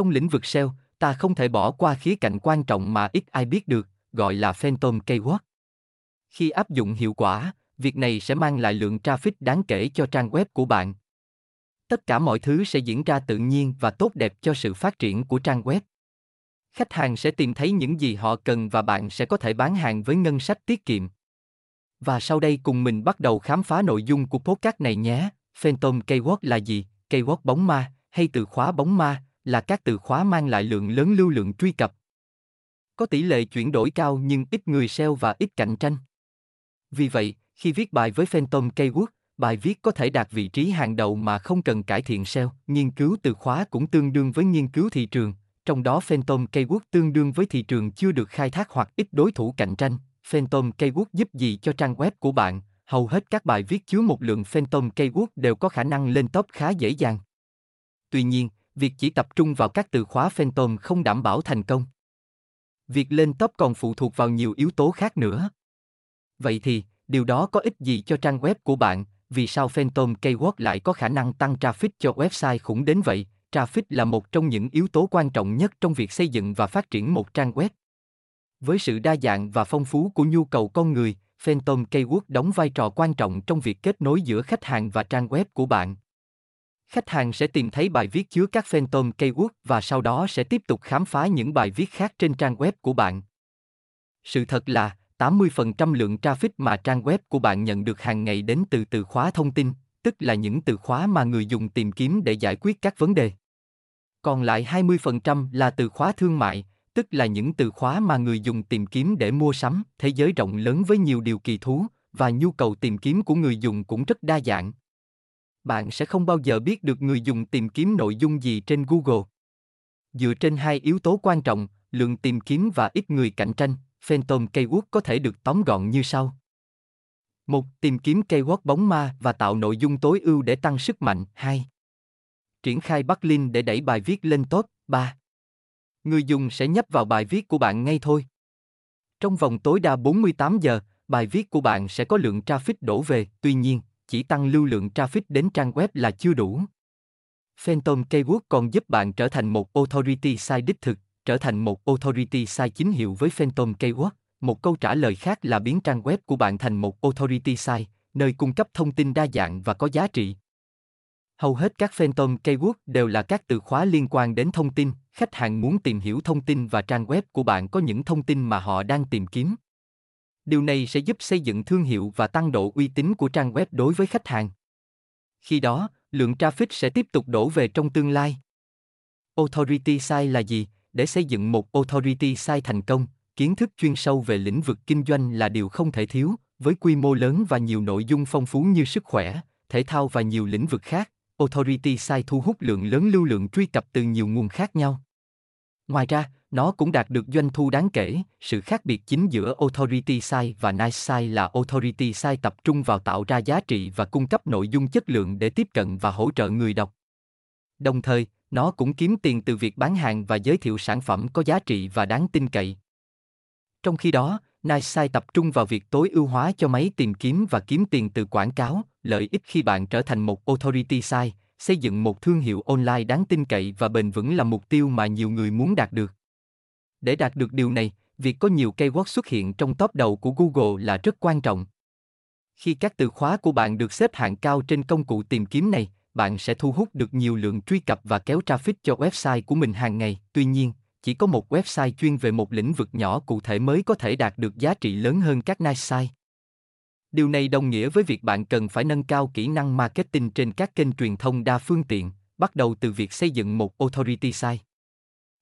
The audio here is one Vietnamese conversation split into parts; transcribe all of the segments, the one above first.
Trong lĩnh vực SEO, ta không thể bỏ qua khía cạnh quan trọng mà ít ai biết được, gọi là Phantom Keyword. Khi áp dụng hiệu quả, việc này sẽ mang lại lượng traffic đáng kể cho trang web của bạn. Tất cả mọi thứ sẽ diễn ra tự nhiên và tốt đẹp cho sự phát triển của trang web. Khách hàng sẽ tìm thấy những gì họ cần và bạn sẽ có thể bán hàng với ngân sách tiết kiệm. Và sau đây cùng mình bắt đầu khám phá nội dung của podcast này nhé. Phantom Keyword là gì? Keyword bóng ma hay từ khóa bóng ma là các từ khóa mang lại lượng lớn lưu lượng truy cập. Có tỷ lệ chuyển đổi cao nhưng ít người SEO và ít cạnh tranh. Vì vậy, khi viết bài với Phantom Keyword, bài viết có thể đạt vị trí hàng đầu mà không cần cải thiện SEO. Nghiên cứu từ khóa cũng tương đương với nghiên cứu thị trường, trong đó Phantom Keyword tương đương với thị trường chưa được khai thác hoặc ít đối thủ cạnh tranh. Phantom Keyword giúp gì cho trang web của bạn? Hầu hết các bài viết chứa một lượng Phantom Keyword đều có khả năng lên top khá dễ dàng. Tuy nhiên, việc chỉ tập trung vào các từ khóa Phantom không đảm bảo thành công. Việc lên top còn phụ thuộc vào nhiều yếu tố khác nữa. Vậy thì, điều đó có ích gì cho trang web của bạn? Vì sao Phantom Keyword lại có khả năng tăng traffic cho website khủng đến vậy? Traffic là một trong những yếu tố quan trọng nhất trong việc xây dựng và phát triển một trang web. Với sự đa dạng và phong phú của nhu cầu con người, Phantom Keyword đóng vai trò quan trọng trong việc kết nối giữa khách hàng và trang web của bạn. Khách hàng sẽ tìm thấy bài viết chứa các Phantom Keyword và sau đó sẽ tiếp tục khám phá những bài viết khác trên trang web của bạn. Sự thật là, 80% lượng traffic mà trang web của bạn nhận được hàng ngày đến từ từ khóa thông tin, tức là những từ khóa mà người dùng tìm kiếm để giải quyết các vấn đề. Còn lại 20% là từ khóa thương mại, tức là những từ khóa mà người dùng tìm kiếm để mua sắm. Thế giới rộng lớn với nhiều điều kỳ thú và nhu cầu tìm kiếm của người dùng cũng rất đa dạng. Bạn sẽ không bao giờ biết được người dùng tìm kiếm nội dung gì trên Google. Dựa trên hai yếu tố quan trọng, lượng tìm kiếm và ít người cạnh tranh, Phantom Keyword có thể được tóm gọn như sau. 1. Tìm kiếm keyword bóng ma và tạo nội dung tối ưu để tăng sức mạnh. 2. Triển khai backlink để đẩy bài viết lên top. 3. Người dùng sẽ nhấp vào bài viết của bạn ngay thôi. Trong vòng tối đa 48 giờ, bài viết của bạn sẽ có lượng traffic đổ về, tuy nhiên, chỉ tăng lưu lượng traffic đến trang web là chưa đủ. Phantom Keyword còn giúp bạn trở thành một authority site đích thực, trở thành một authority site chính hiệu với Phantom Keyword. Một câu trả lời khác là biến trang web của bạn thành một authority site, nơi cung cấp thông tin đa dạng và có giá trị. Hầu hết các Phantom Keyword đều là các từ khóa liên quan đến thông tin, khách hàng muốn tìm hiểu thông tin và trang web của bạn có những thông tin mà họ đang tìm kiếm. Điều này sẽ giúp xây dựng thương hiệu và tăng độ uy tín của trang web đối với khách hàng. Khi đó, lượng traffic sẽ tiếp tục đổ về trong tương lai. Authority site là gì? Để xây dựng một authority site thành công, kiến thức chuyên sâu về lĩnh vực kinh doanh là điều không thể thiếu, với quy mô lớn và nhiều nội dung phong phú như sức khỏe, thể thao và nhiều lĩnh vực khác. Authority site thu hút lượng lớn lưu lượng truy cập từ nhiều nguồn khác nhau. Ngoài ra, nó cũng đạt được doanh thu đáng kể. Sự khác biệt chính giữa Authority Site và Nice Site là Authority Site tập trung vào tạo ra giá trị và cung cấp nội dung chất lượng để tiếp cận và hỗ trợ người đọc. Đồng thời, nó cũng kiếm tiền từ việc bán hàng và giới thiệu sản phẩm có giá trị và đáng tin cậy. Trong khi đó, Nice Site tập trung vào việc tối ưu hóa cho máy tìm kiếm và kiếm tiền từ quảng cáo, lợi ích khi bạn trở thành một Authority Site, xây dựng một thương hiệu online đáng tin cậy và bền vững là mục tiêu mà nhiều người muốn đạt được. Để đạt được điều này, việc có nhiều keyword xuất hiện trong top đầu của Google là rất quan trọng. Khi các từ khóa của bạn được xếp hạng cao trên công cụ tìm kiếm này, bạn sẽ thu hút được nhiều lượng truy cập và kéo traffic cho website của mình hàng ngày. Tuy nhiên, chỉ có một website chuyên về một lĩnh vực nhỏ cụ thể mới có thể đạt được giá trị lớn hơn các niche site. Điều này đồng nghĩa với việc bạn cần phải nâng cao kỹ năng marketing trên các kênh truyền thông đa phương tiện, bắt đầu từ việc xây dựng một authority site.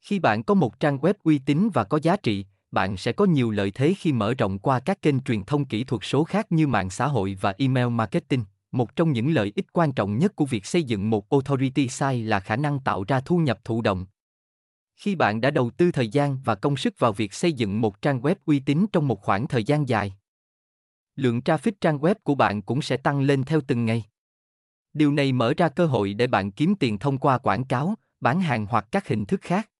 Khi bạn có một trang web uy tín và có giá trị, bạn sẽ có nhiều lợi thế khi mở rộng qua các kênh truyền thông kỹ thuật số khác như mạng xã hội và email marketing. Một trong những lợi ích quan trọng nhất của việc xây dựng một authority site là khả năng tạo ra thu nhập thụ động. Khi bạn đã đầu tư thời gian và công sức vào việc xây dựng một trang web uy tín trong một khoảng thời gian dài, lượng traffic trang web của bạn cũng sẽ tăng lên theo từng ngày. Điều này mở ra cơ hội để bạn kiếm tiền thông qua quảng cáo, bán hàng hoặc các hình thức khác.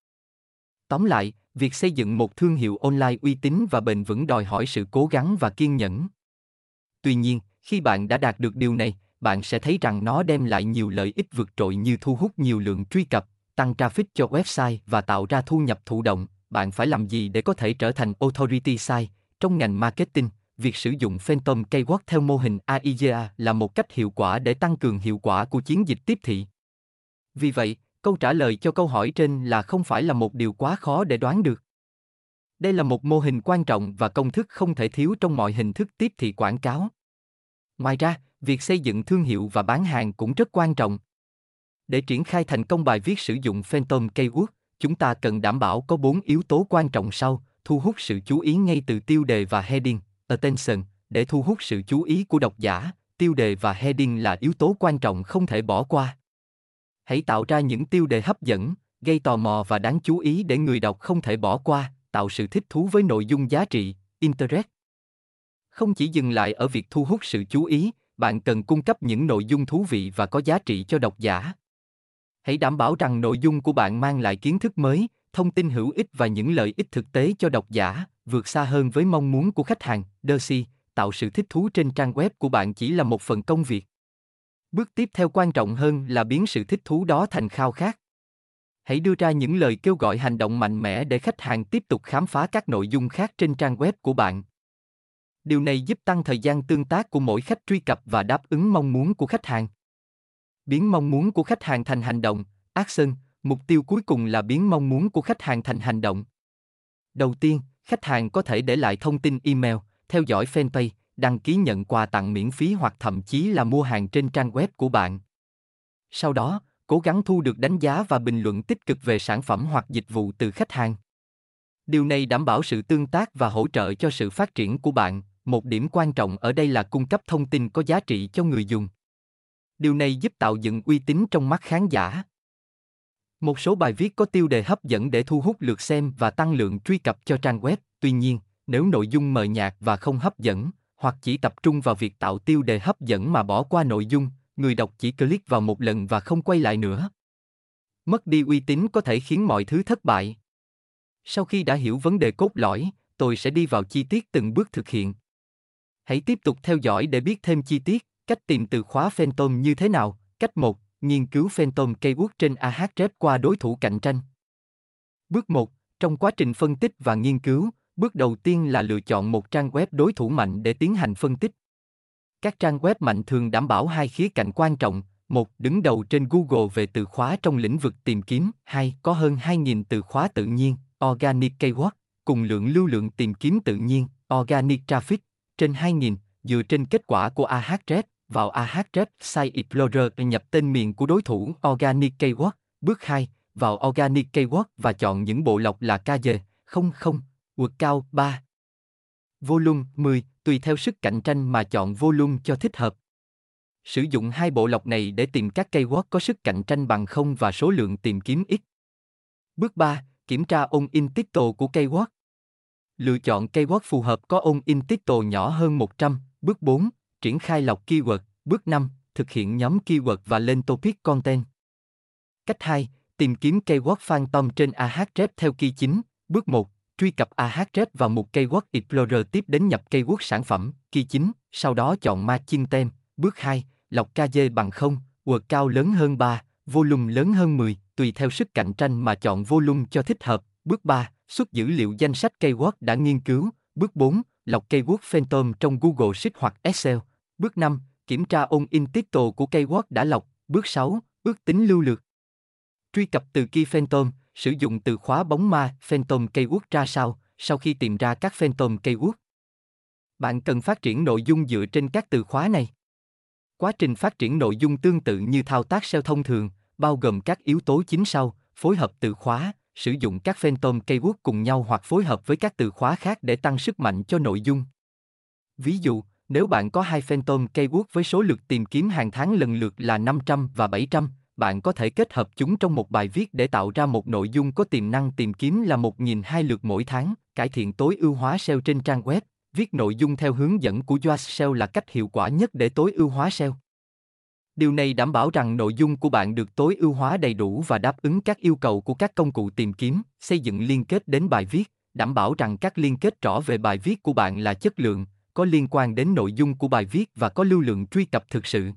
Tóm lại, việc xây dựng một thương hiệu online uy tín và bền vững đòi hỏi sự cố gắng và kiên nhẫn. Tuy nhiên, khi bạn đã đạt được điều này, bạn sẽ thấy rằng nó đem lại nhiều lợi ích vượt trội như thu hút nhiều lượng truy cập, tăng traffic cho website và tạo ra thu nhập thụ động. Bạn phải làm gì để có thể trở thành authority site trong ngành marketing? Việc sử dụng Phantom Keyword theo mô hình AIGA là một cách hiệu quả để tăng cường hiệu quả của chiến dịch tiếp thị. Vì vậy, câu trả lời cho câu hỏi trên là không phải là một điều quá khó để đoán được. Đây là một mô hình quan trọng và công thức không thể thiếu trong mọi hình thức tiếp thị quảng cáo. Ngoài ra, việc xây dựng thương hiệu và bán hàng cũng rất quan trọng. Để triển khai thành công bài viết sử dụng Phantom Keyword, chúng ta cần đảm bảo có bốn yếu tố quan trọng sau, thu hút sự chú ý ngay từ tiêu đề và heading, attention, để thu hút sự chú ý của độc giả, tiêu đề và heading là yếu tố quan trọng không thể bỏ qua. Hãy tạo ra những tiêu đề hấp dẫn, gây tò mò và đáng chú ý để người đọc không thể bỏ qua, tạo sự thích thú với nội dung giá trị, interest. Không chỉ dừng lại ở việc thu hút sự chú ý, bạn cần cung cấp những nội dung thú vị và có giá trị cho độc giả. Hãy đảm bảo rằng nội dung của bạn mang lại kiến thức mới, thông tin hữu ích và những lợi ích thực tế cho độc giả, vượt xa hơn với mong muốn của khách hàng. Dersi, tạo sự thích thú trên trang web của bạn chỉ là một phần công việc. Bước tiếp theo quan trọng hơn là biến sự thích thú đó thành khao khát. Hãy đưa ra những lời kêu gọi hành động mạnh mẽ để khách hàng tiếp tục khám phá các nội dung khác trên trang web của bạn. Điều này giúp tăng thời gian tương tác của mỗi khách truy cập và đáp ứng mong muốn của khách hàng. Biến mong muốn của khách hàng thành hành động, action, mục tiêu cuối cùng là biến mong muốn của khách hàng thành hành động. Đầu tiên, khách hàng có thể để lại thông tin email, theo dõi fanpage, đăng ký nhận quà tặng miễn phí hoặc thậm chí là mua hàng trên trang web của bạn. Sau đó, cố gắng thu được đánh giá và bình luận tích cực về sản phẩm hoặc dịch vụ từ khách hàng. Điều này đảm bảo sự tương tác và hỗ trợ cho sự phát triển của bạn. Một điểm quan trọng ở đây là cung cấp thông tin có giá trị cho người dùng. Điều này giúp tạo dựng uy tín trong mắt khán giả. Một số bài viết có tiêu đề hấp dẫn để thu hút lượt xem và tăng lượng truy cập cho trang web. Tuy nhiên, nếu nội dung mờ nhạt và không hấp dẫn, hoặc chỉ tập trung vào việc tạo tiêu đề hấp dẫn mà bỏ qua nội dung, người đọc chỉ click vào một lần và không quay lại nữa. Mất đi uy tín có thể khiến mọi thứ thất bại. Sau khi đã hiểu vấn đề cốt lõi, tôi sẽ đi vào chi tiết từng bước thực hiện. Hãy tiếp tục theo dõi để biết thêm chi tiết, cách tìm từ khóa Phantom như thế nào. Cách 1. Nghiên cứu Phantom Keyword trên Ahrefs qua đối thủ cạnh tranh. Bước 1. Trong quá trình phân tích và nghiên cứu, bước đầu tiên là lựa chọn một trang web đối thủ mạnh để tiến hành phân tích. Các trang web mạnh thường đảm bảo hai khía cạnh quan trọng, một đứng đầu trên Google về từ khóa trong lĩnh vực tìm kiếm, hai có hơn 2.000 từ khóa tự nhiên, Organic Keyword, cùng lượng lưu lượng tìm kiếm tự nhiên, Organic Traffic, trên 2.000, dựa trên kết quả của Ahrefs, vào Ahrefs Site Explorer nhập tên miền của đối thủ Organic Keyword. Bước 2, vào Organic Keyword và chọn những bộ lọc là KG, 00, quật cao 3. Volume 10, tùy theo sức cạnh tranh mà chọn volume cho thích hợp. Sử dụng hai bộ lọc này để tìm các keyword có sức cạnh tranh bằng không và số lượng tìm kiếm ít. Bước 3, kiểm tra on in title của keyword. Lựa chọn keyword phù hợp có on in title nhỏ hơn 100. Bước 4, triển khai lọc keyword. Bước 5, thực hiện nhóm keyword và lên topic content. Cách 2, tìm kiếm keyword phantom trên Ahrefs theo key chính. Bước 1, truy cập Ahrefs vào mục keyword Explorer tiếp đến nhập keyword sản phẩm, key chính, sau đó chọn matching tem. Bước 2, lọc KG bằng 0, word cao lớn hơn 3, volume lớn hơn 10, tùy theo sức cạnh tranh mà chọn volume cho thích hợp. Bước 3, xuất dữ liệu danh sách keyword đã nghiên cứu. Bước 4, lọc keyword phantom trong Google Sheet hoặc Excel. Bước 5, kiểm tra on in title của keyword đã lọc. Bước 6, ước tính lưu lượt. Truy cập từ key phantom, sử dụng từ khóa bóng ma phantom keyword ra sao sau khi tìm ra các phantom keyword. Bạn cần phát triển nội dung dựa trên các từ khóa này. Quá trình phát triển nội dung tương tự như thao tác SEO thông thường, bao gồm các yếu tố chính sau, phối hợp từ khóa, sử dụng các phantom keyword cùng nhau hoặc phối hợp với các từ khóa khác để tăng sức mạnh cho nội dung. Ví dụ, nếu bạn có hai phantom keyword với số lượt tìm kiếm hàng tháng lần lượt là 500 và 700, bạn có thể kết hợp chúng trong một bài viết để tạo ra một nội dung có tiềm năng tìm kiếm là 1.002 lượt mỗi tháng, cải thiện tối ưu hóa SEO trên trang web, viết nội dung theo hướng dẫn của Yoast SEO là cách hiệu quả nhất để tối ưu hóa SEO. Điều này đảm bảo rằng nội dung của bạn được tối ưu hóa đầy đủ và đáp ứng các yêu cầu của các công cụ tìm kiếm, xây dựng liên kết đến bài viết, đảm bảo rằng các liên kết rõ về bài viết của bạn là chất lượng, có liên quan đến nội dung của bài viết và có lưu lượng truy cập thực sự.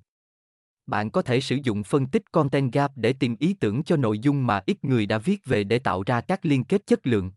Bạn có thể sử dụng phân tích Content Gap để tìm ý tưởng cho nội dung mà ít người đã viết về để tạo ra các liên kết chất lượng.